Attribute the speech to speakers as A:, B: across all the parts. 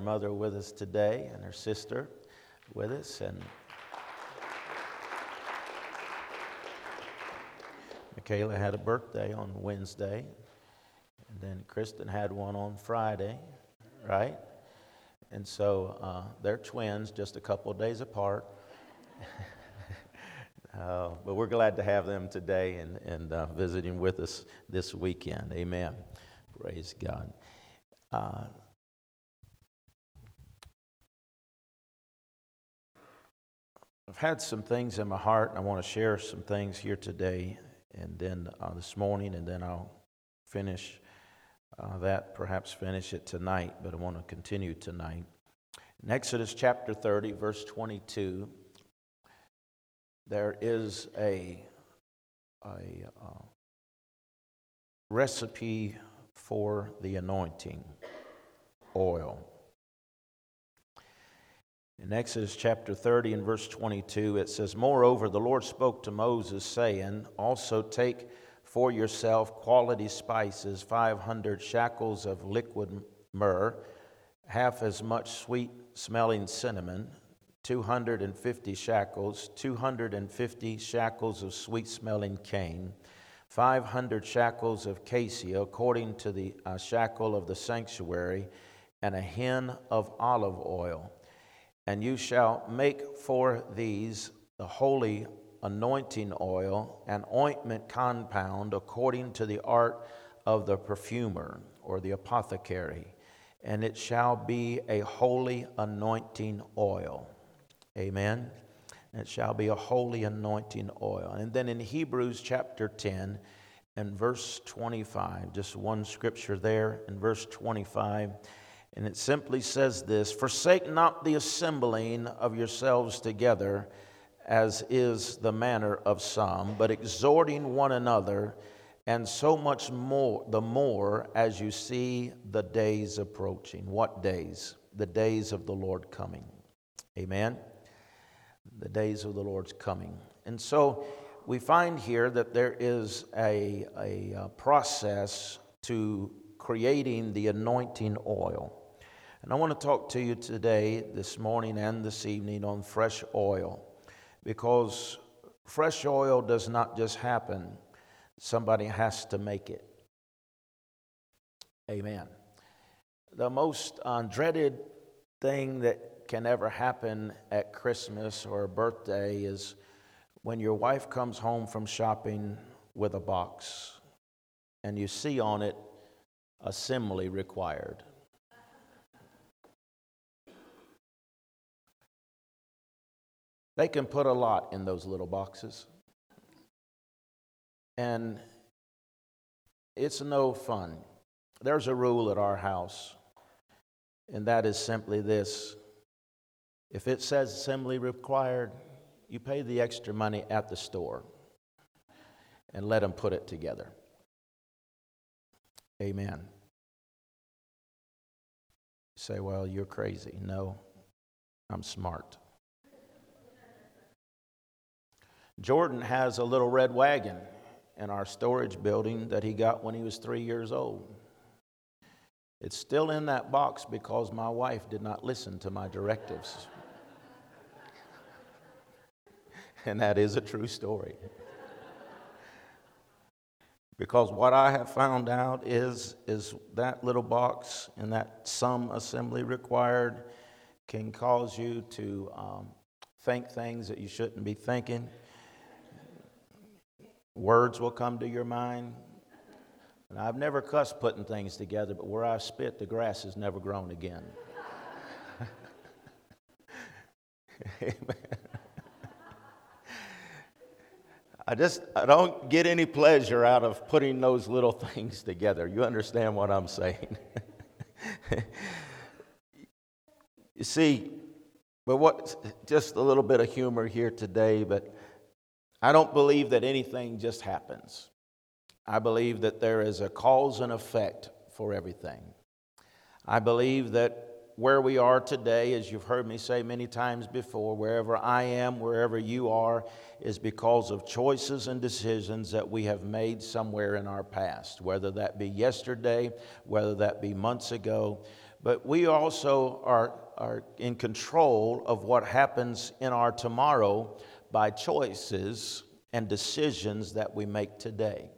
A: mother with us today and her sister with us. And Michaela had a birthday on Wednesday, and then Kristen had one on Friday, right? And so uh, they're twins, just a couple days apart. uh, but we're glad to have them today and, and uh, visiting with us this weekend. Amen. Praise God. I've had some things in my heart, and I want to share some things here today and then uh, this morning, and then I'll finish uh, that, perhaps finish it tonight, but I want to continue tonight. In Exodus chapter 30, verse 22, there is a, a uh, recipe for the anointing oil. In Exodus chapter 30 and verse 22, it says, Moreover, the Lord spoke to Moses, saying, Also take for yourself quality spices, 500 shekels of liquid myrrh, half as much sweet smelling cinnamon, 250 shekels, 250 shekels of sweet smelling cane, 500 shekels of cassia, according to the uh, shekel of the sanctuary, and a hin of olive oil. And you shall make for these the holy anointing oil, and ointment compound according to the art of the perfumer or the apothecary, and it shall be a holy anointing oil. Amen. It shall be a holy anointing oil. And then in Hebrews chapter 10 and verse 25, just one scripture there in verse 25 and it simply says this Forsake not the assembling of yourselves together, as is the manner of some, but exhorting one another, and so much more, the more as you see the days approaching. What days? The days of the Lord coming. Amen? The days of the Lord's coming. And so we find here that there is a, a, a process to creating the anointing oil. And I want to talk to you today, this morning and this evening, on fresh oil. Because fresh oil does not just happen, somebody has to make it. Amen. The most dreaded thing that can ever happen at Christmas or a birthday is when your wife comes home from shopping with a box and you see on it assembly required. They can put a lot in those little boxes. And it's no fun. There's a rule at our house, and that is simply this if it says assembly required, you pay the extra money at the store and let them put it together. Amen. say, well, you're crazy. No, I'm smart. Jordan has a little red wagon in our storage building that he got when he was three years old. It's still in that box because my wife did not listen to my directives. and that is a true story. because what I have found out is, is that little box and that some assembly required can cause you to um, think things that you shouldn't be thinking Words will come to your mind. And I've never cussed putting things together, but where I spit, the grass has never grown again. Amen. I just I don't get any pleasure out of putting those little things together. You understand what I'm saying? you see, but what just a little bit of humor here today, but I don't believe that anything just happens. I believe that there is a cause and effect for everything. I believe that where we are today, as you've heard me say many times before, wherever I am, wherever you are, is because of choices and decisions that we have made somewhere in our past, whether that be yesterday, whether that be months ago. but we also are, are in control of what happens in our tomorrow by choices and decisions that we make today.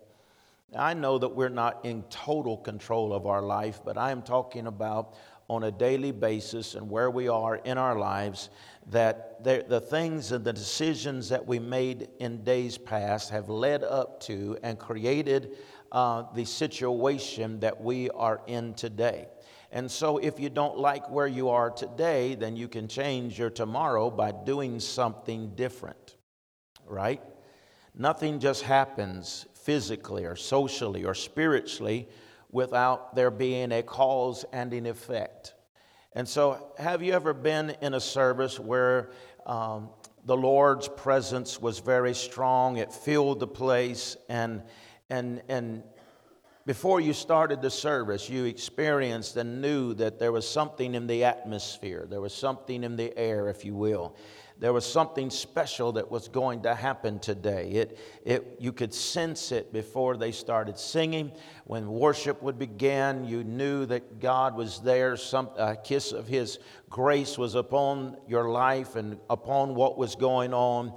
A: I know that we're not in total control of our life, but I am talking about on a daily basis and where we are in our lives that the things and the decisions that we made in days past have led up to and created uh, the situation that we are in today. And so, if you don't like where you are today, then you can change your tomorrow by doing something different, right? Nothing just happens physically or socially or spiritually without there being a cause and an effect. And so, have you ever been in a service where um, the Lord's presence was very strong? It filled the place, and and and before you started the service, you experienced and knew that there was something in the atmosphere. There was something in the air, if you will there was something special that was going to happen today. It, it, you could sense it before they started singing. When worship would begin, you knew that God was there. Some a kiss of His grace was upon your life and upon what was going on.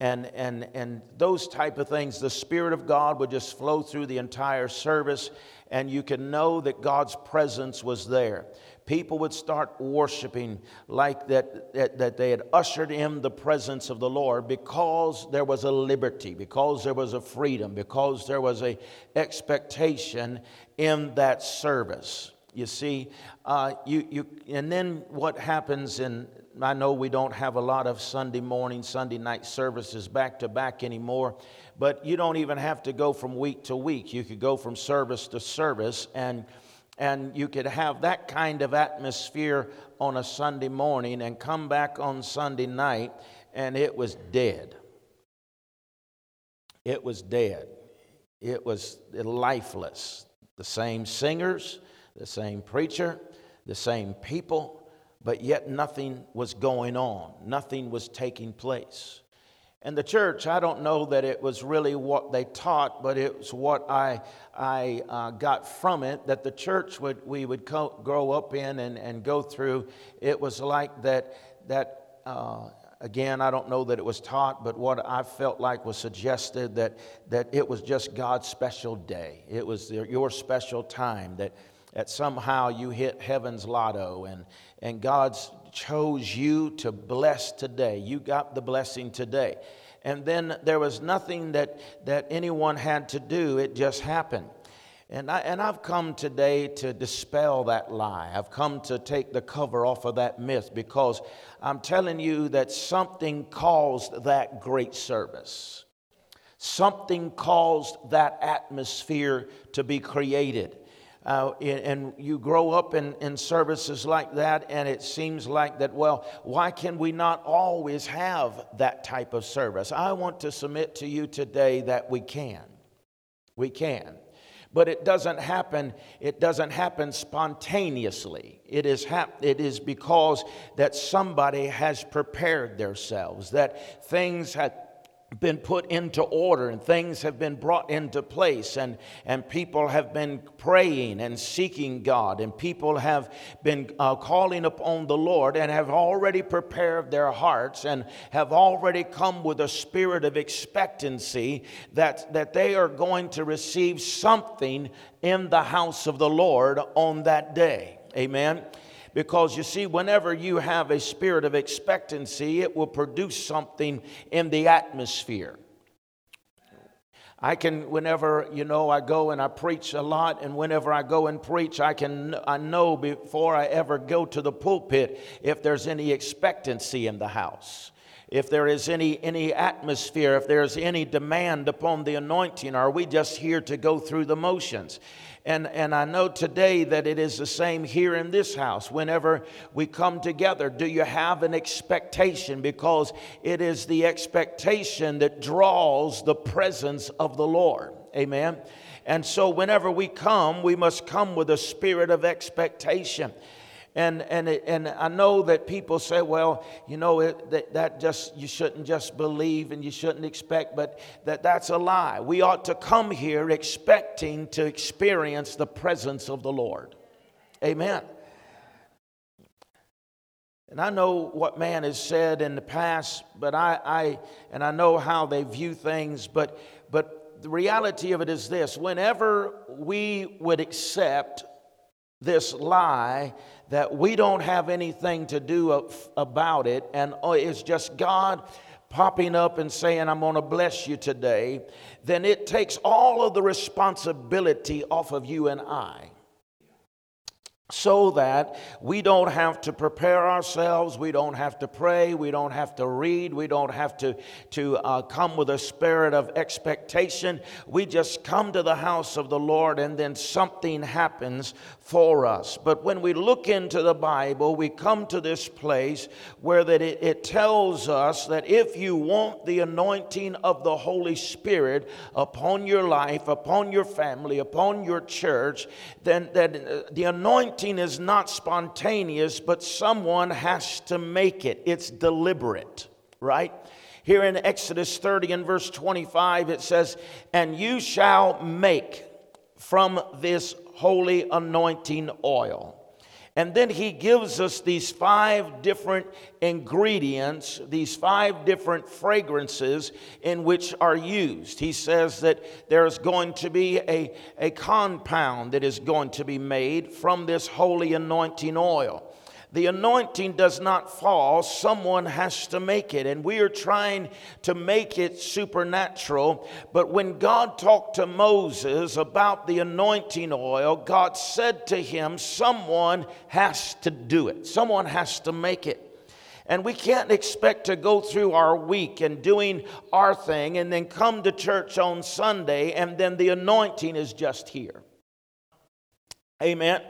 A: And, and, and those type of things, the Spirit of God would just flow through the entire service, and you can know that God's presence was there people would start worshiping like that, that, that, they had ushered in the presence of the Lord because there was a liberty, because there was a freedom, because there was a expectation in that service. You see, uh, you, you, and then what happens in, I know we don't have a lot of Sunday morning, Sunday night services back to back anymore, but you don't even have to go from week to week. You could go from service to service and and you could have that kind of atmosphere on a Sunday morning and come back on Sunday night and it was dead. It was dead. It was lifeless. The same singers, the same preacher, the same people, but yet nothing was going on. Nothing was taking place. And the church, I don't know that it was really what they taught, but it was what I, I uh, got from it that the church would, we would co- grow up in and, and go through. It was like that, that uh, again, I don't know that it was taught, but what I felt like was suggested that, that it was just God's special day. It was your special time, that, that somehow you hit heaven's lotto and, and God's chose you to bless today. You got the blessing today. And then there was nothing that, that anyone had to do, it just happened. And, I, and I've come today to dispel that lie. I've come to take the cover off of that myth because I'm telling you that something caused that great service. Something caused that atmosphere to be created. Uh, and you grow up in, in services like that, and it seems like that, well, why can we not always have that type of service? I want to submit to you today that we can. We can. But it doesn't happen, it doesn't happen spontaneously. It is, hap- it is because that somebody has prepared themselves, that things have been put into order and things have been brought into place and, and people have been praying and seeking god and people have been uh, calling upon the lord and have already prepared their hearts and have already come with a spirit of expectancy that, that they are going to receive something in the house of the lord on that day. Amen because you see, whenever you have a spirit of expectancy, it will produce something in the atmosphere. I can, whenever, you know, I go and I preach a lot, and whenever I go and preach, I can, I know before I ever go to the pulpit if there's any expectancy in the house if there is any, any atmosphere, if there's any demand upon the anointing, are we just here to go through the motions? And, and I know today that it is the same here in this house. Whenever we come together, do you have an expectation? Because it is the expectation that draws the presence of the Lord. Amen. And so, whenever we come, we must come with a spirit of expectation. And, and, and I know that people say, well, you know, it, that, that just, you shouldn't just believe and you shouldn't expect, but that, that's a lie. We ought to come here expecting to experience the presence of the Lord. Amen. And I know what man has said in the past, but I, I and I know how they view things, but but the reality of it is this whenever we would accept this lie that we don't have anything to do about it, and oh, it's just God popping up and saying, I'm going to bless you today, then it takes all of the responsibility off of you and I. So that we don't have to prepare ourselves, we don't have to pray, we don't have to read, we don't have to, to uh, come with a spirit of expectation. We just come to the house of the Lord and then something happens for us. But when we look into the Bible, we come to this place where that it, it tells us that if you want the anointing of the Holy Spirit upon your life, upon your family, upon your church, then, then uh, the anointing anointing is not spontaneous, but someone has to make it. It's deliberate, right? Here in Exodus 30 and verse 25, it says, And you shall make from this holy anointing oil. And then he gives us these five different ingredients, these five different fragrances in which are used. He says that there's going to be a, a compound that is going to be made from this holy anointing oil the anointing does not fall, someone has to make it. And we are trying to make it supernatural. But when God talked to Moses about the anointing oil, God said to him, Someone has to do it, someone has to make it. And we can't expect to go through our week and doing our thing and then come to church on Sunday and then the anointing is just here. Amen.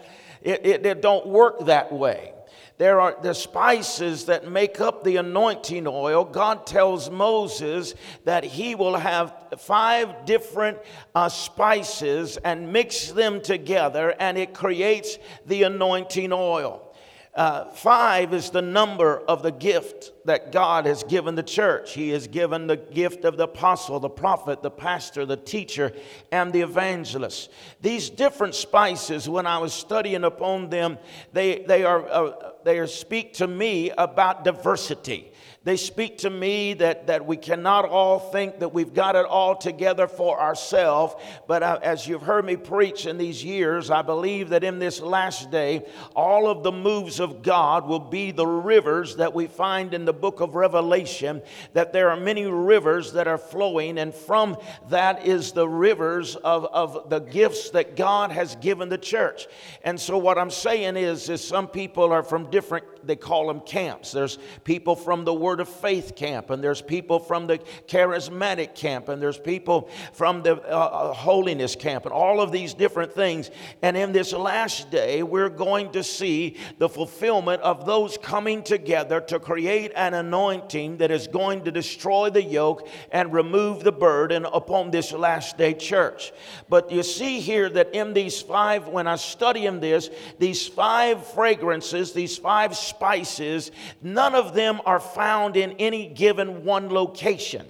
A: It, it, it don't work that way there are the spices that make up the anointing oil. God tells Moses that he will have five different uh, spices and mix them together, and it creates the anointing oil. Uh, five is the number of the gift that God has given the church. He has given the gift of the apostle, the prophet, the pastor, the teacher, and the evangelist. These different spices, when I was studying upon them, they, they, are, uh, they are speak to me about diversity. They speak to me that, that we cannot all think that we've got it all together for ourselves. But uh, as you've heard me preach in these years, I believe that in this last day, all of the moves of God will be the rivers that we find in the book of Revelation, that there are many rivers that are flowing, and from that is the rivers of, of the gifts that God has given the church. And so, what I'm saying is, is some people are from different, they call them camps. There's people from the Word Word of Faith camp, and there's people from the charismatic camp, and there's people from the uh, uh, holiness camp, and all of these different things. And in this last day, we're going to see the fulfillment of those coming together to create an anointing that is going to destroy the yoke and remove the burden upon this last day church. But you see here that in these five, when I study in this, these five fragrances, these five spices, none of them are found found in any given one location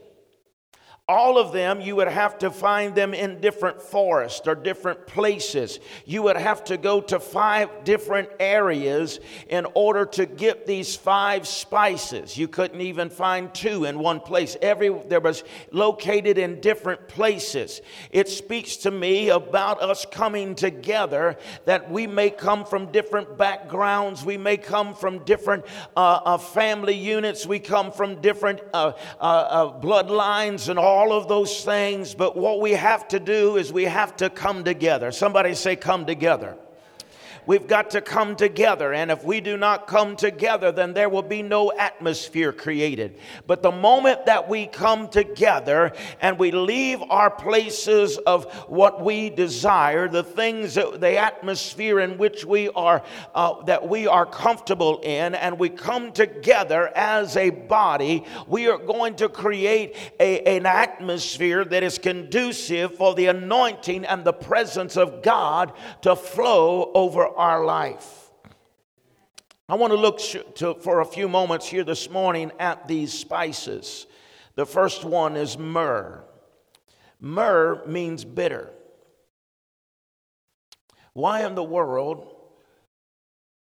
A: all of them, you would have to find them in different forests or different places. You would have to go to five different areas in order to get these five spices. You couldn't even find two in one place. Every there was located in different places. It speaks to me about us coming together that we may come from different backgrounds. We may come from different uh, uh, family units. We come from different uh, uh, uh bloodlines and all all of those things, but what we have to do is we have to come together. Somebody say, come together. We've got to come together. And if we do not come together, then there will be no atmosphere created. But the moment that we come together and we leave our places of what we desire, the things, that, the atmosphere in which we are, uh, that we are comfortable in, and we come together as a body, we are going to create a, an atmosphere that is conducive for the anointing and the presence of God to flow over our life. I want to look to, for a few moments here this morning at these spices. The first one is myrrh. Myrrh means bitter. Why in the world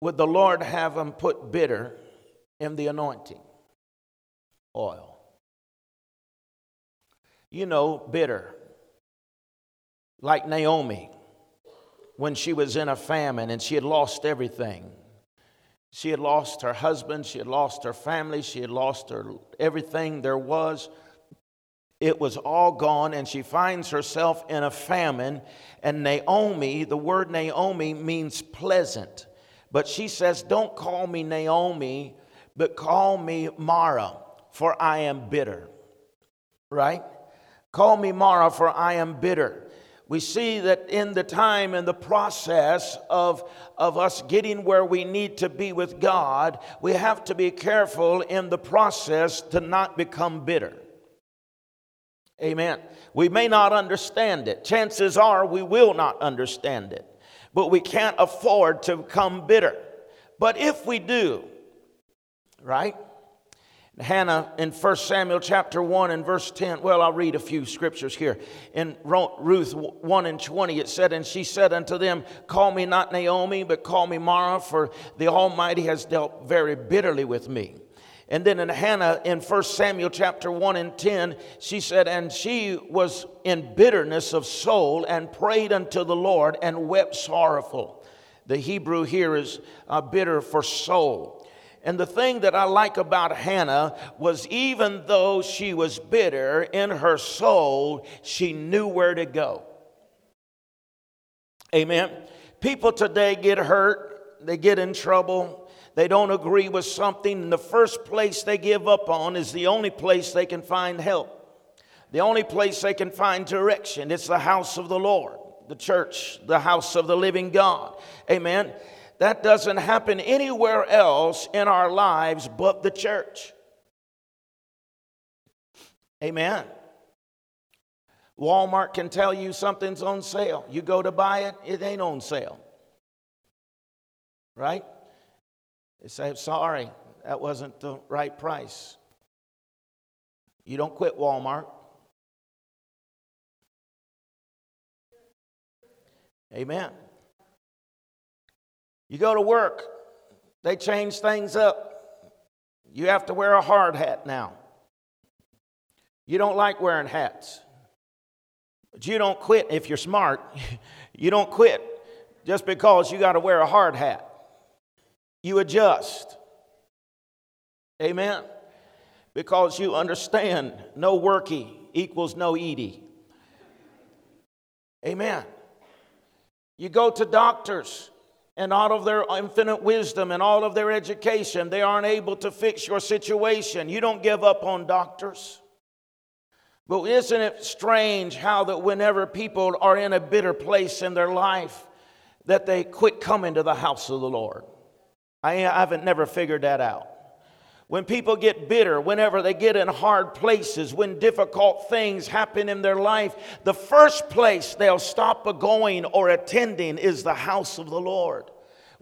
A: would the Lord have them put bitter in the anointing oil. You know, bitter, like Naomi when she was in a famine and she had lost everything. She had lost her husband, she had lost her family, she had lost her everything there was. It was all gone, and she finds herself in a famine. And Naomi, the word Naomi means pleasant. But she says, Don't call me Naomi, but call me Mara, for I am bitter. Right? Call me Mara, for I am bitter we see that in the time and the process of, of us getting where we need to be with God, we have to be careful in the process to not become bitter. Amen. We may not understand it. Chances are we will not understand it. But we can't afford to become bitter. But if we do, right? Hannah in 1 Samuel chapter 1 and verse 10. Well, I'll read a few scriptures here. In Ruth 1 and 20, it said, And she said unto them, Call me not Naomi, but call me Mara, for the Almighty has dealt very bitterly with me. And then in Hannah in 1 Samuel chapter 1 and 10, she said, And she was in bitterness of soul and prayed unto the Lord and wept sorrowful. The Hebrew here is uh, bitter for soul. And the thing that I like about Hannah was even though she was bitter in her soul, she knew where to go. Amen. People today get hurt, they get in trouble, they don't agree with something, and the first place they give up on is the only place they can find help. The only place they can find direction. It's the house of the Lord, the church, the house of the living God. Amen. That doesn't happen anywhere else in our lives but the church. Amen. Walmart can tell you something's on sale. You go to buy it, it ain't on sale. Right? They say, sorry, that wasn't the right price. You don't quit Walmart. Amen. You go to work, they change things up. You have to wear a hard hat now. You don't like wearing hats. But you don't quit if you're smart. you don't quit just because you got to wear a hard hat. You adjust. Amen. Because you understand no worky equals no eaty. Amen. You go to doctors and out of their infinite wisdom and all of their education, they aren't able to fix your situation. You don't give up on doctors. But isn't it strange how that whenever people are in a bitter place in their life, that they quit coming to the house of the Lord? I haven't never figured that out. When people get bitter, whenever they get in hard places, when difficult things happen in their life, the first place they'll stop going or attending is the house of the Lord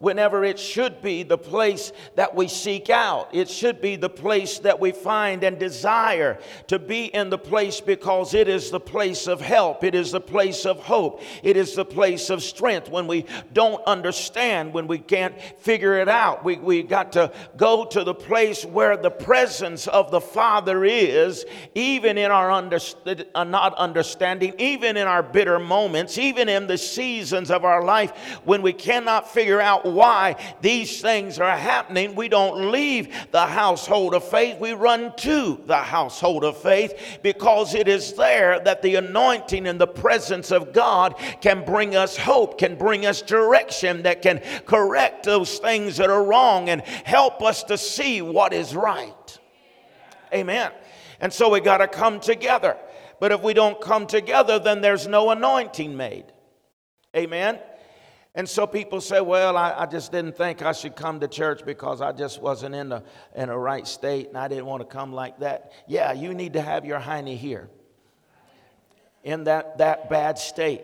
A: whenever it should be the place that we seek out. It should be the place that we find and desire to be in the place because it is the place of help. It is the place of hope. It is the place of strength. When we don't understand, when we can't figure it out, we, we got to go to the place where the presence of the Father is, even in our under, uh, not understanding, even in our bitter moments, even in the seasons of our life when we cannot figure out why these things are happening, we don't leave the household of faith. We run to the household of faith because it is there that the anointing and the presence of God can bring us hope, can bring us direction, that can correct those things that are wrong and help us to see what is right. Amen. And so we got to come together. But if we don't come together, then there's no anointing made. Amen. And so people say, well, I, I, just didn't think I should come to church because I just wasn't in the, in the right state and I didn't want to come like that. Yeah, you need to have your hiney here in that, that bad state.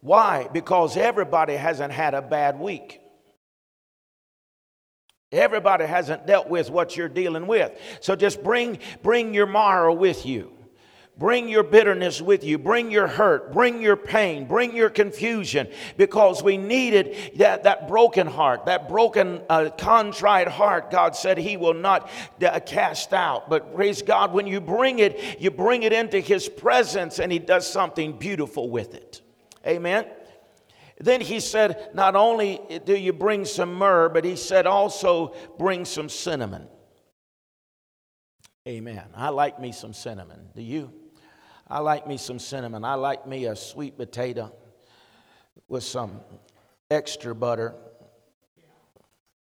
A: Why? Because everybody hasn't had a bad week. Everybody hasn't dealt with what you're dealing with. So just bring, bring your Mara with you. Bring your bitterness with you. Bring your hurt. Bring your pain. Bring your confusion because we needed that, that broken heart, that broken, uh, contrite heart. God said He will not uh, cast out. But praise God, when you bring it, you bring it into His presence and He does something beautiful with it. Amen. Then he said, Not only do you bring some myrrh, but he said also bring some cinnamon. Amen. I like me some cinnamon. Do you? I like me some cinnamon. I like me a sweet potato with some extra butter.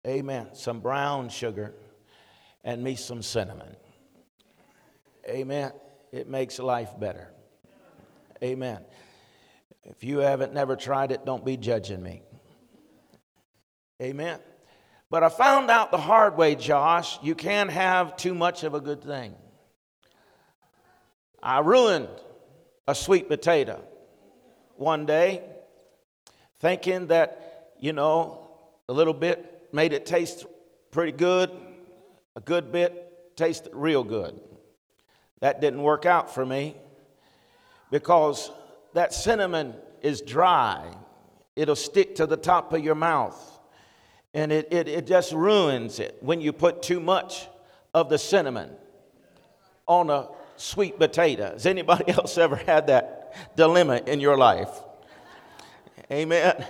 A: Amen. Some brown sugar and me some cinnamon. Amen. It makes life better. Amen. If you haven't never tried it, don't be judging me. Amen. But I found out the hard way, Josh, you can't have too much of a good thing. I ruined a sweet potato one day, thinking that, you know, a little bit made it taste pretty good, a good bit tasted real good. That didn't work out for me because that cinnamon is dry, it'll stick to the top of your mouth. And it, it, it just ruins it when you put too much of the cinnamon on a sweet potato. Has anybody else ever had that dilemma in your life? Amen.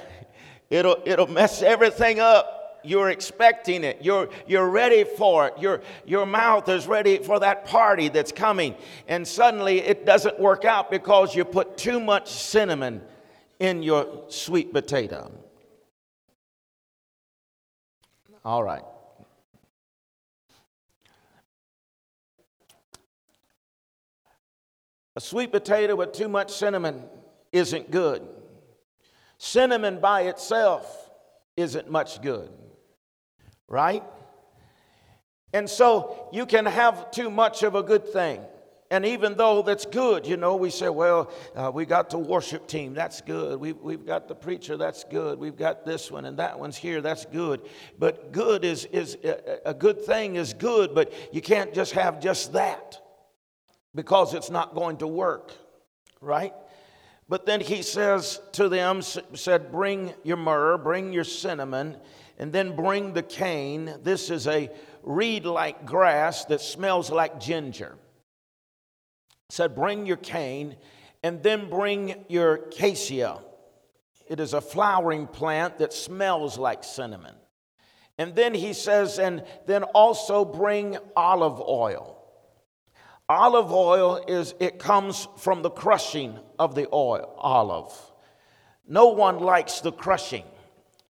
A: It'll, it'll mess everything up you're expecting it. You're, you're ready for it. Your, your mouth is ready for that party that's coming. And suddenly it doesn't work out because you put too much cinnamon in your sweet potato. All right. A sweet potato with too much cinnamon isn't good. Cinnamon by itself isn't much good right? And so you can have too much of a good thing. And even though that's good, you know, we say, well, uh, we got the worship team, that's good. We've, we've got the preacher, that's good. We've got this one and that one's here, that's good. But good is, is a, a good thing is good, but you can't just have just that because it's not going to work, right? But then he says to them, said, bring your myrrh, bring your cinnamon, and then bring the cane. This is a reed like grass that smells like ginger. Said, Bring your cane, and then bring your cassia. It is a flowering plant that smells like cinnamon. And then he says, And then also bring olive oil. Olive oil is, it comes from the crushing of the oil, olive. No one likes the crushing.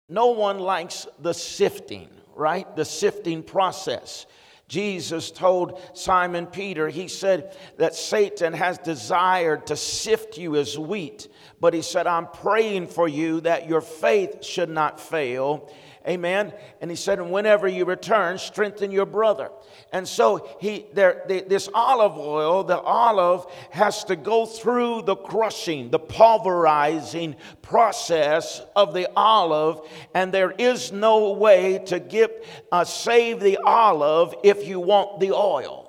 A: No one likes the sifting, right? The sifting process. Jesus told Simon Peter, he said that Satan has desired to sift you as wheat, but he said, I'm praying for you that your faith should not fail. Amen. And he said, and whenever you return, strengthen your brother. And so he there the, this olive oil, the olive has to go through the crushing, the pulverizing process of the olive, and there is no way to get uh, save the olive if you want the oil.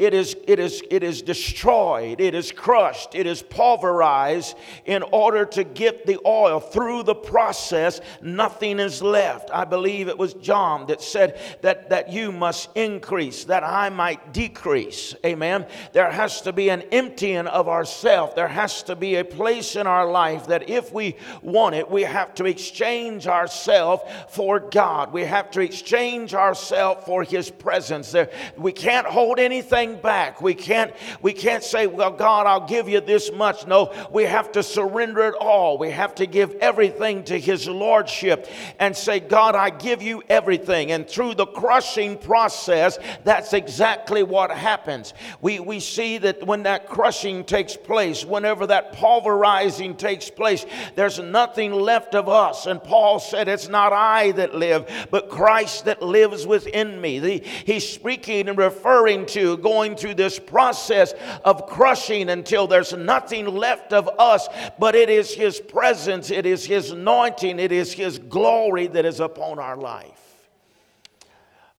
A: It is, it, is, it is destroyed, it is crushed, it is pulverized in order to get the oil through the process. Nothing is left. I believe it was John that said that, that you must increase, that I might decrease. Amen. There has to be an emptying of ourself. There has to be a place in our life that if we want it, we have to exchange ourselves for God. We have to exchange ourselves for His presence. There, we can't hold anything back. We can't, we can't say, Well, God, I'll give you this much. No, we have to surrender it all. We have to give everything to His Lordship and say, God, I give you everything. And through the crushing process, that's exactly what happens. We, we see that when that crushing takes place, whenever that pulverizing takes place, there's nothing left of us. And Paul said, It's not I that live, but Christ that lives within me. The, he's speaking and referring to going through this process of crushing until there's nothing left of us, but it is His presence, it is His anointing, it is His glory that is upon our life.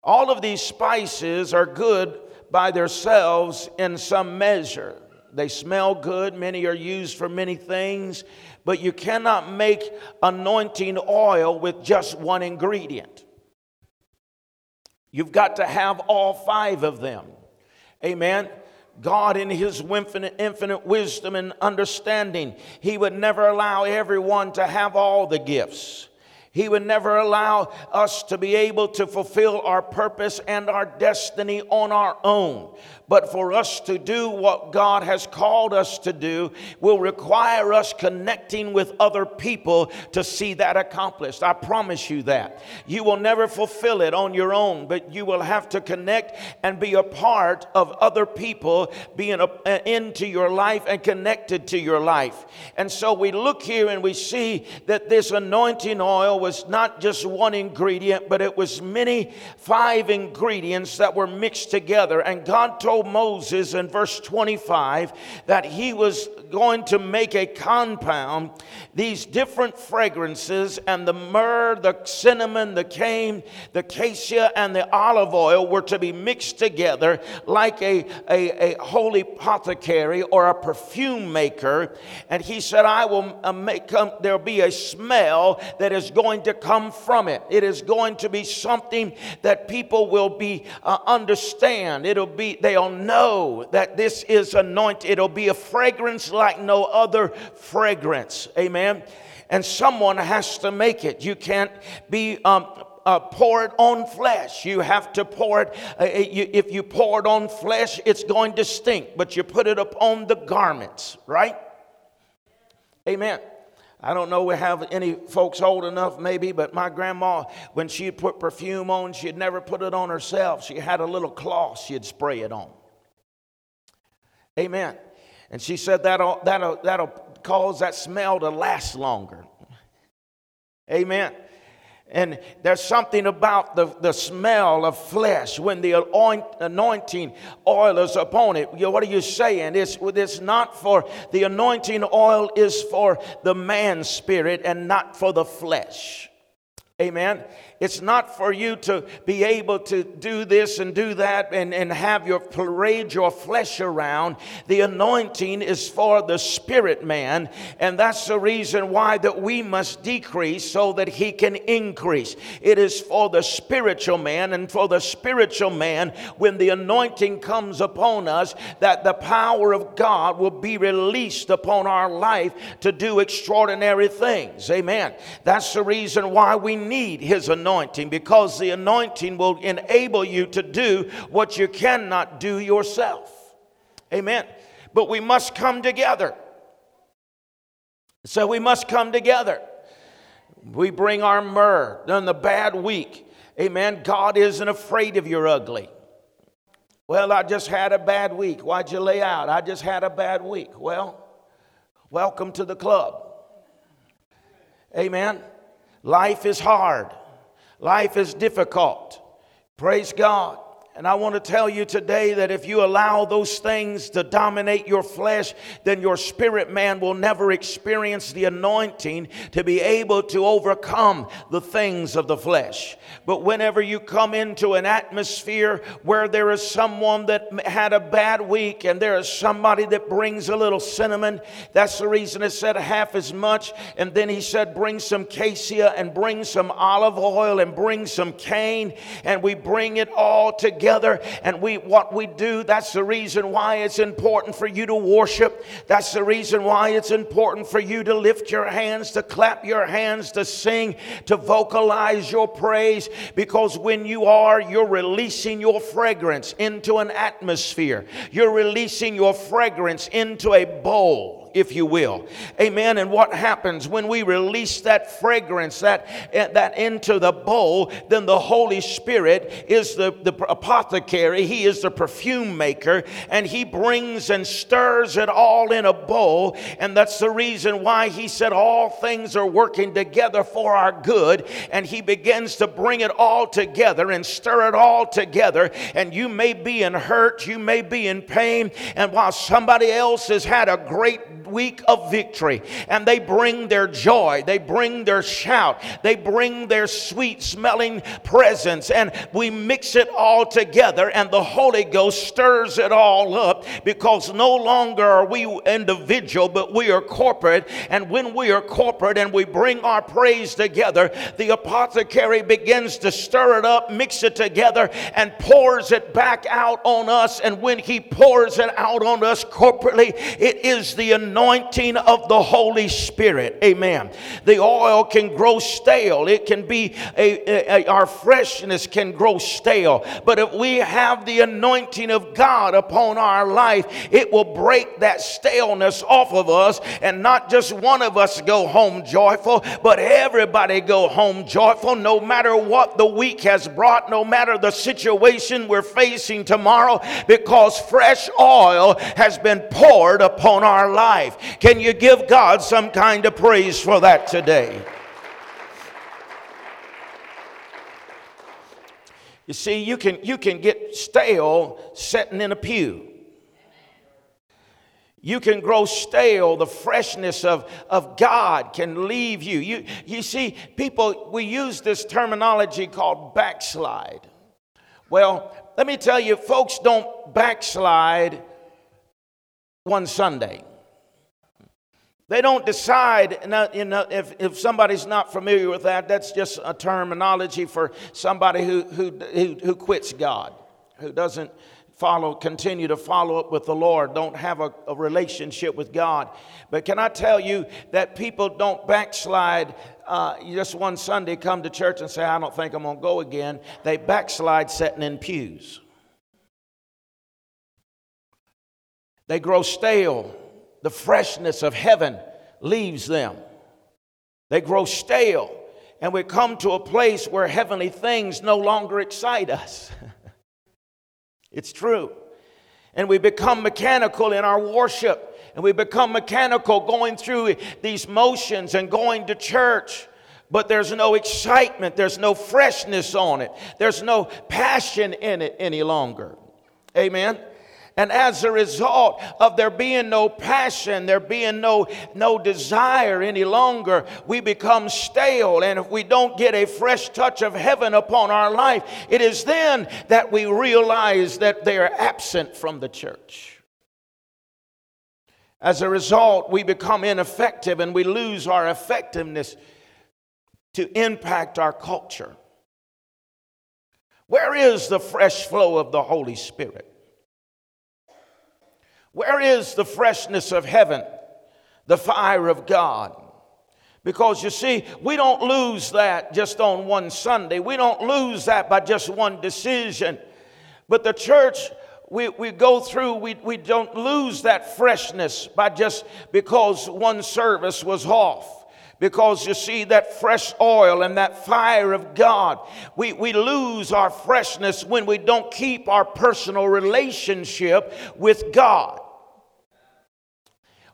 A: All of these spices are good, by themselves in some measure. They smell good, many are used for many things, but you cannot make anointing oil with just one ingredient. You've got to have all five of them. Amen. God, in His infinite, infinite wisdom and understanding, He would never allow everyone to have all the gifts. He would never allow us to be able to fulfill our purpose and our destiny on our own. But for us to do what God has called us to do will require us connecting with other people to see that accomplished. I promise you that. You will never fulfill it on your own, but you will have to connect and be a part of other people being a, uh, into your life and connected to your life. And so we look here and we see that this anointing oil was not just one ingredient, but it was many, five ingredients that were mixed together. And God told Moses in verse 25 that he was going to make a compound, these different fragrances, and the myrrh, the cinnamon, the cane, the cassia, and the olive oil were to be mixed together like a, a, a holy apothecary or a perfume maker. And he said, I will uh, make, come, there'll be a smell that is going to come from it. It is going to be something that people will be uh, understand. It'll be, they'll know that this is anointed. It'll be a fragrance like no other fragrance. Amen. And someone has to make it. You can't be um, uh, pour it on flesh. You have to pour it. Uh, you, if you pour it on flesh, it's going to stink, but you put it upon the garments, right? Amen. I don't know we have any folks old enough, maybe, but my grandma, when she'd put perfume on, she'd never put it on herself. She had a little cloth she'd spray it on. Amen. And she said that'll, that'll, that'll cause that smell to last longer. Amen. And there's something about the, the smell of flesh when the anointing oil is upon it. What are you saying? It's, it's not for the anointing oil is for the man's spirit and not for the flesh. Amen. It's not for you to be able to do this and do that and, and have your parade your flesh around. The anointing is for the spirit man, and that's the reason why that we must decrease so that he can increase. It is for the spiritual man, and for the spiritual man, when the anointing comes upon us, that the power of God will be released upon our life to do extraordinary things. Amen. That's the reason why we need his anointing anointing because the anointing will enable you to do what you cannot do yourself. Amen. But we must come together. So we must come together. We bring our myrrh on the bad week. Amen. God isn't afraid of your ugly. Well, I just had a bad week. Why'd you lay out? I just had a bad week. Well, welcome to the club. Amen. Life is hard. Life is difficult. Praise God. And I want to tell you today that if you allow those things to dominate your flesh, then your spirit man will never experience the anointing to be able to overcome the things of the flesh. But whenever you come into an atmosphere where there is someone that had a bad week and there is somebody that brings a little cinnamon, that's the reason it said half as much. And then he said, bring some cassia and bring some olive oil and bring some cane, and we bring it all together together. And we what we do that's the reason why it's important for you to worship. That's the reason why it's important for you to lift your hands to clap your hands to sing to vocalize your praise. Because when you are you're releasing your fragrance into an atmosphere. You're releasing your fragrance into a bowl if you will. Amen. And what happens when we release that fragrance, that, eh, that into the bowl, then the Holy Spirit is the, the apothecary, He is the perfume maker, and He brings and stirs it all in a bowl. And that's the reason why He said all things are working together for our good. And He begins to bring it all together and stir it all together. And you may be in hurt, you may be in pain, and while somebody else has had a great week of victory and they bring their joy, they bring their shout, they bring their sweet smelling presence, and we mix it all together, and the Holy Ghost stirs it all up because no longer are we individual, but we are corporate. And when we are corporate and we bring our praise together, the apothecary begins to stir it up, mix it together, and pours it back out on us. And when he pours it out on us corporately, it is the anointing of the Holy Spirit. Amen. The oil can grow stale, it can be a, a, a, our freshness can grow stale. But if we have the anointing of God upon our life, it will break that staleness off of us, and not just one of us go home joyful, but everybody go home joyful, no matter what the week has brought, no matter the situation we're facing tomorrow, because fresh oil has been poured upon our life. Can you give God some kind of praise for that today? You see, you can, you can get stale sitting in a pew. You can grow stale. The freshness of, of God can leave you. you. You see, people, we use this terminology called backslide. Well, let me tell you, folks don't backslide one Sunday. They don't decide, you know, if, if somebody's not familiar with that, that's just a terminology for somebody who, who, who, who quits God, who doesn't follow, continue to follow up with the Lord, don't have a, a, relationship with God. But can I tell you that people don't backslide uh, just one Sunday, come to church and say, I don't think I'm going to go again. They backslide sitting in pews. They grow stale the freshness of heaven leaves them. They grow stale, and we come to a place where heavenly things no longer excite us. it's true. And we become mechanical in our worship, and we become mechanical going through these motions and going to church but there's no excitement, there's no freshness on it, there's no passion in it any longer. Amen. And as a result of there being no passion, there being no, no desire any longer, we become stale. And if we don't get a fresh touch of heaven upon our life, it is then that we realize that they are absent from the church. As a result, we become ineffective and we lose our effectiveness to impact our culture. Where is the fresh flow of the Holy Spirit? Where is the freshness of heaven, the fire of God? Because you see, we don't lose that just on one Sunday. We don't lose that by just one decision. But the church, we, we go through, we, we don't lose that freshness by just because one service was off because you see that fresh oil and that fire of God. We, we lose our freshness when we don't keep our personal relationship with God.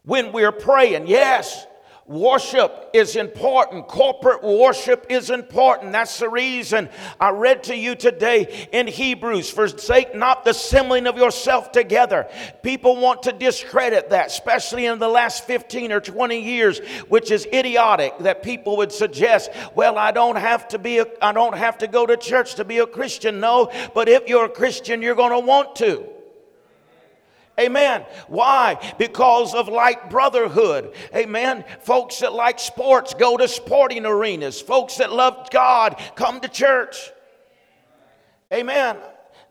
A: When we're praying, yes, Worship is important. Corporate worship is important. That's the reason I read to you today in Hebrews forsake not the assembling of yourself together. People want to discredit that, especially in the last 15 or 20 years, which is idiotic that people would suggest, well, I don't have to be, a, I don't have to go to church to be a Christian. No, but if you're a Christian, you're going to want to. Amen. Why? Because of like brotherhood. Amen. Folks that like sports go to sporting arenas. Folks that love God come to church. Amen.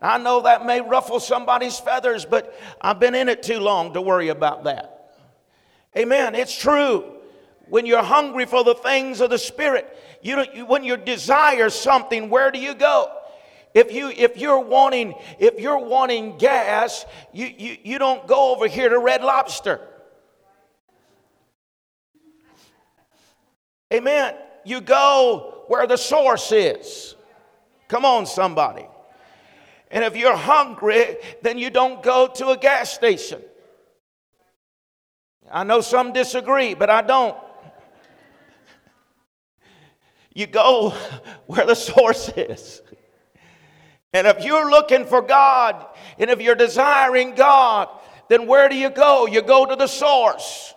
A: I know that may ruffle somebody's feathers, but I've been in it too long to worry about that. Amen. It's true. When you're hungry for the things of the Spirit, you, when you desire something, where do you go? If you if you're wanting if you're wanting gas, you, you, you don't go over here to Red Lobster. Amen. You go where the source is. Come on, somebody. And if you're hungry, then you don't go to a gas station. I know some disagree, but I don't. You go where the source is. And if you're looking for God and if you're desiring God, then where do you go? You go to the source.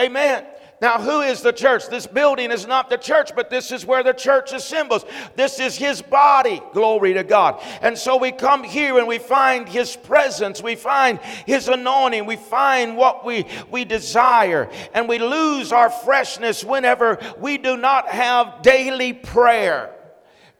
A: Amen. Now, who is the church? This building is not the church, but this is where the church assembles. This is his body. Glory to God. And so we come here and we find his presence. We find his anointing. We find what we, we desire. And we lose our freshness whenever we do not have daily prayer,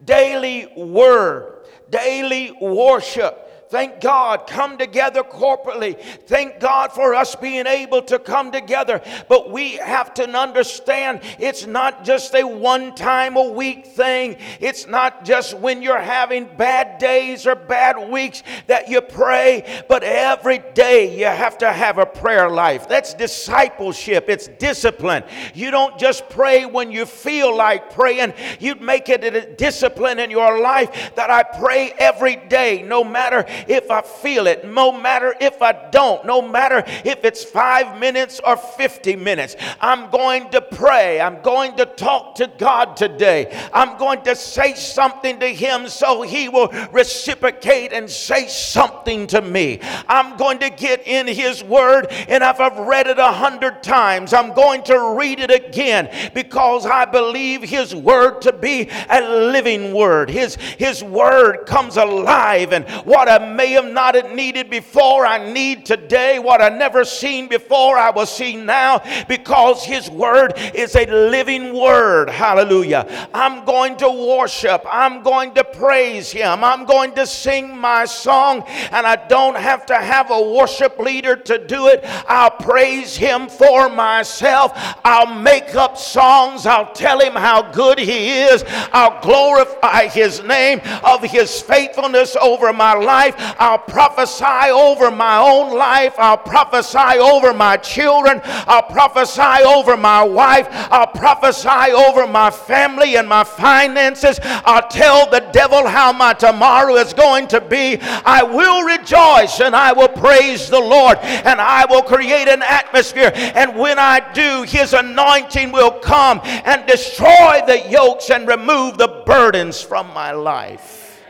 A: daily word, daily worship Thank God, come together corporately. Thank God for us being able to come together. But we have to understand it's not just a one time a week thing. It's not just when you're having bad days or bad weeks that you pray, but every day you have to have a prayer life. That's discipleship, it's discipline. You don't just pray when you feel like praying, you make it a discipline in your life that I pray every day, no matter if I feel it, no matter if I don't, no matter if it's five minutes or 50 minutes. I'm going to pray. I'm going to talk to God today. I'm going to say something to Him so He will reciprocate and say something to me. I'm going to get in His Word, and if I've read it a hundred times, I'm going to read it again because I believe His Word to be a living Word. His, his Word comes alive, and what a may have not needed before, I need today. What I never seen before, I will see now because His Word is a living Word. Hallelujah. I'm going to worship. I'm going to praise Him. I'm going to sing my song, and I don't have to have a worship leader to do it. I'll praise Him for myself. I'll make up songs. I'll tell Him how good He is. I'll glorify His name of His faithfulness over my life. I'll prophesy over my own life. I'll prophesy over my children. I'll prophesy over my wife. I'll prophesy over my family and my finances. I'll tell the devil how my tomorrow is going to be. I will rejoice and I will praise the Lord and I will create an atmosphere. And when I do, his anointing will come and destroy the yokes and remove the burdens from my life.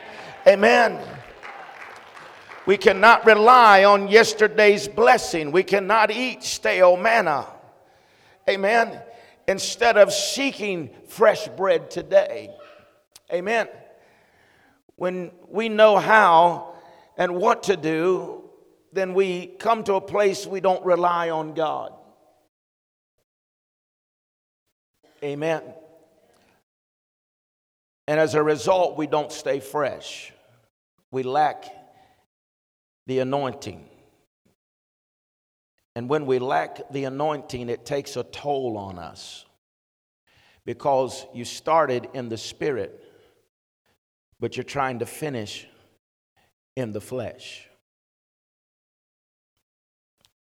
A: Amen. We cannot rely on yesterday's blessing. We cannot eat stale manna. Amen. Instead of seeking fresh bread today. Amen. When we know how and what to do, then we come to a place we don't rely on God. Amen. And as a result, we don't stay fresh. We lack the anointing. And when we lack the anointing, it takes a toll on us because you started in the spirit, but you're trying to finish in the flesh.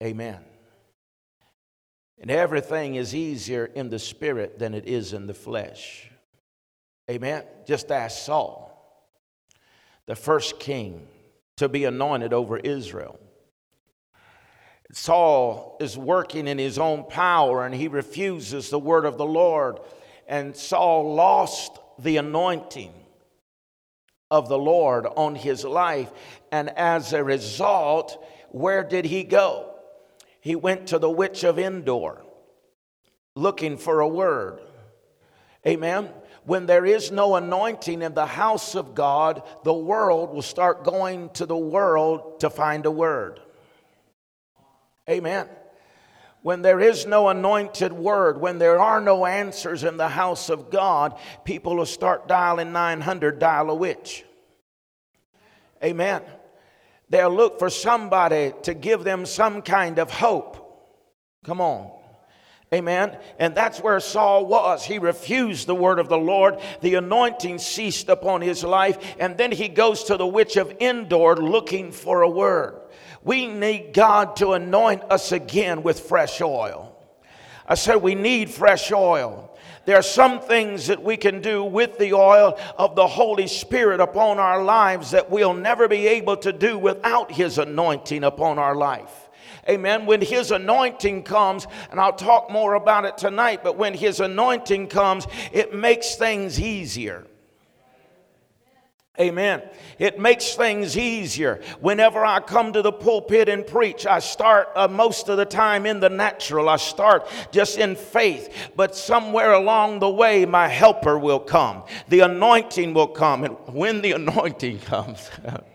A: Amen. And everything is easier in the spirit than it is in the flesh. Amen. Just ask Saul, the first king to be anointed over Israel. Saul is working in his own power and he refuses the word of the Lord. And Saul lost the anointing of the Lord on his life. And as a result, where did he go? He went to the witch of Endor looking for a word. Amen when there is no anointing in the house of God, the world will start going to the world to find a word. Amen. When there is no anointed word, when there are no answers in the house of God, people will start dialing 900, dial a witch. Amen. They'll look for somebody to give them some kind of hope. Come on. Amen. And that's where Saul was. He refused the word of the Lord. The anointing ceased upon his life. And then he goes to the witch of Endor looking for a word. We need God to anoint us again with fresh oil. I said, we need fresh oil. There are some things that we can do with the oil of the Holy Spirit upon our lives that we'll never be able to do without His anointing upon our life. Amen. When His anointing comes, and I'll talk more about it tonight, but when His anointing comes, it makes things easier. Amen. It makes things easier. Whenever I come to the pulpit and preach, I start uh, most of the time in the natural. I start just in faith. But somewhere along the way, my helper will come. The anointing will come. And when the anointing comes,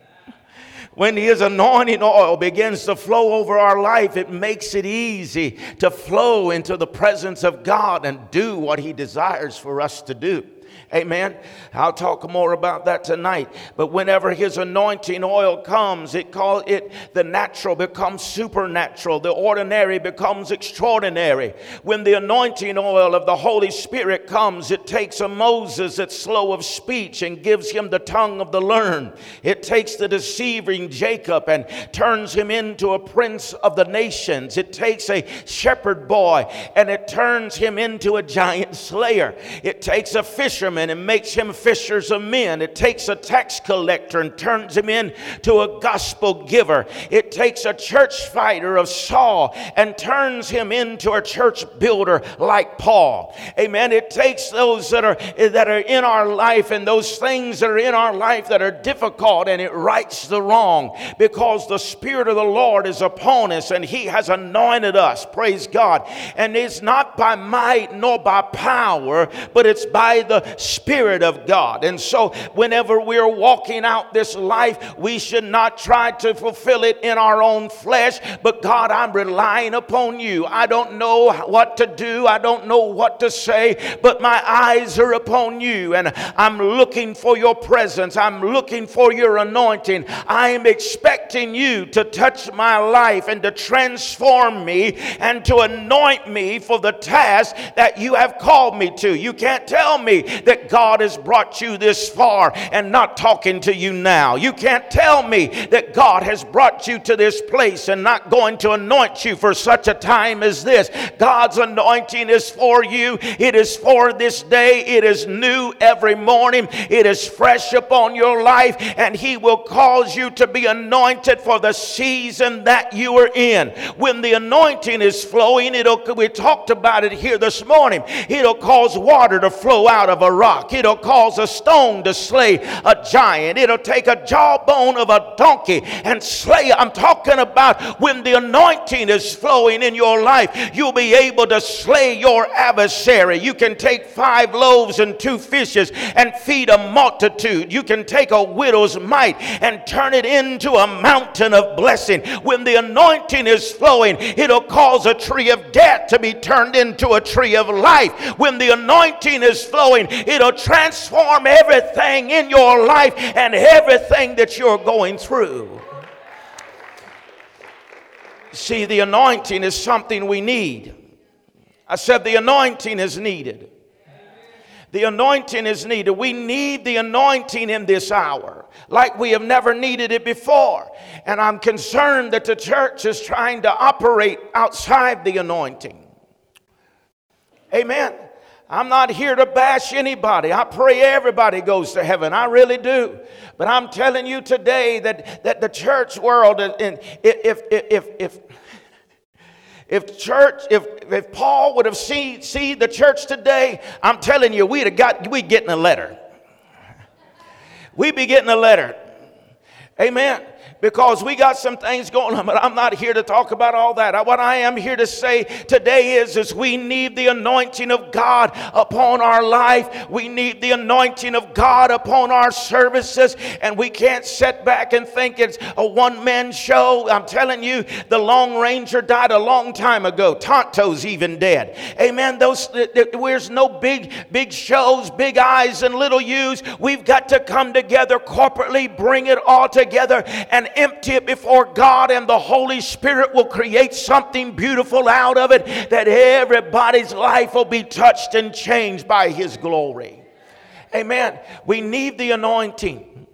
A: when his anointing oil begins to flow over our life, it makes it easy to flow into the presence of God and do what he desires for us to do. Amen. I'll talk more about that tonight. But whenever his anointing oil comes, it call it the natural becomes supernatural, the ordinary becomes extraordinary. When the anointing oil of the Holy Spirit comes, it takes a Moses that's slow of speech and gives him the tongue of the learned. It takes the deceiving Jacob and turns him into a prince of the nations. It takes a shepherd boy and it turns him into a giant slayer. It takes a fisherman fishermen and makes him fishers of men. It takes a tax collector and turns him into a gospel giver. It takes a church fighter of Saul and turns him into a church builder like Paul. Amen. It takes those that are that are in our life and those things that are in our life that are difficult and it rights the wrong because the spirit of the Lord is upon us and he has anointed us. Praise God. And it's not by might nor by power, but it's by the Spirit of God. And so, whenever we're walking out this life, we should not try to fulfill it in our own flesh, but God, I'm relying upon you. I don't know what to do, I don't know what to say, but my eyes are upon you, and I'm looking for your presence. I'm looking for your anointing. I'm expecting you to touch my life and to transform me and to anoint me for the task that you have called me to. You can't tell me that that God has brought you this far and not talking to you now. You can't tell me that God has brought you to this place and not going to anoint you for such a time as this. God's anointing is for you, it is for this day, it is new every morning, it is fresh upon your life, and He will cause you to be anointed for the season that you are in. When the anointing is flowing, it'll we talked about it here this morning, it'll cause water to flow out of a rock. It'll cause a stone to slay a giant. It'll take a jawbone of a donkey and slay. I'm talking about when the anointing is flowing in your life, you'll be able to slay your adversary. You can take five loaves and two fishes and feed a multitude. You can take a widow's mite and turn it into a mountain of blessing. When the anointing is flowing, it'll cause a tree of death to be turned into a tree of life. When the anointing is flowing, It'll transform everything in your life and everything that you're going through. See, the anointing is something we need. I said the anointing is needed. The anointing is needed. We need the anointing in this hour like we have never needed it before. And I'm concerned that the church is trying to operate outside the anointing. Amen. I'm not here to bash anybody. I pray everybody goes to heaven. I really do. But I'm telling you today that, that the church world, and if, if, if, if, if church, if, if Paul would have seen, seen the church today, I'm telling you, we'd have got, we'd getting a letter. We'd be getting a letter. Amen because we got some things going on, but I'm not here to talk about all that. What I am here to say today is, is we need the anointing of God upon our life. We need the anointing of God upon our services, and we can't sit back and think it's a one-man show. I'm telling you, the Lone Ranger died a long time ago. Tonto's even dead. Amen. Those there's no big, big shows, big eyes and little U's. We've got to come together corporately, bring it all together, and and empty it before God, and the Holy Spirit will create something beautiful out of it that everybody's life will be touched and changed by His glory. Amen. We need the anointing.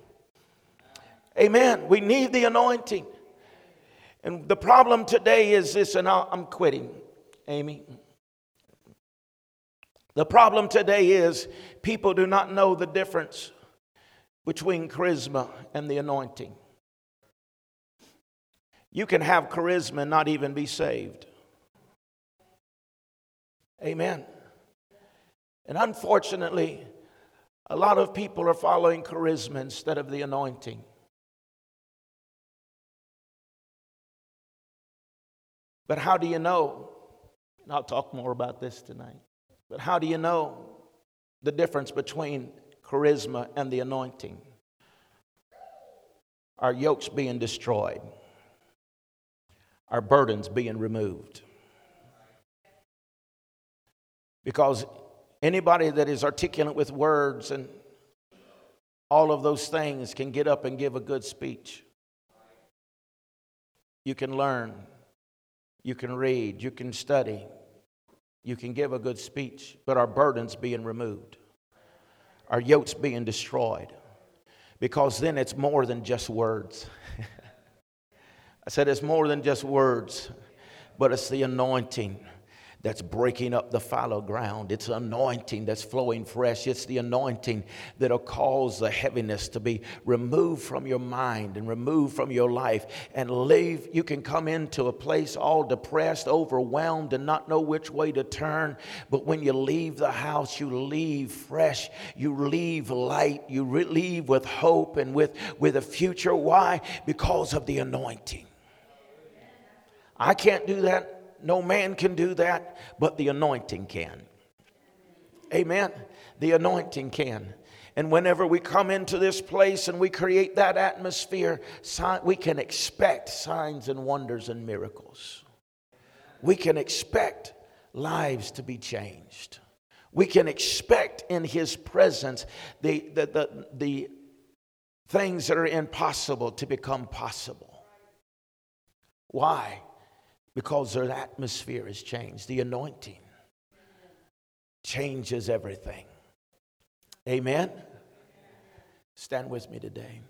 A: Amen. We need the anointing. And the problem today is this, and I'm quitting, Amy. The problem today is people do not know the difference between charisma and the anointing. You can have charisma and not even be saved. Amen. And unfortunately, A lot of people are following charisma instead of the anointing. But how do you know? And I'll talk more about this tonight. But how do you know the difference between charisma and the anointing? Our yokes being destroyed, our burdens being removed. Because anybody that is articulate with words and all of those things can get up and give a good speech. You can learn, you can read, you can study, you can give a good speech, but our burdens being removed, our yokes being destroyed, because then it's more than just words. I said it's more than just words, but it's the anointing that's breaking up the fallow ground. It's anointing that's flowing fresh. It's the anointing that'll cause the heaviness to be removed from your mind and removed from your life and leave. You can come into a place all depressed, overwhelmed, and not know which way to turn. But when you leave the house, you leave fresh. You leave light. You leave with hope and with, with a future. Why? Because of the anointing. I can't do that no man can do that, but the anointing can. Amen. The anointing can. And whenever we come into this place and we create that atmosphere, we can expect signs and wonders and miracles. We can expect lives to be changed. We can expect in His presence the, the, the, the things that are impossible to become possible. Why? Because their atmosphere has changed. The anointing changes everything. Amen? Stand with me today.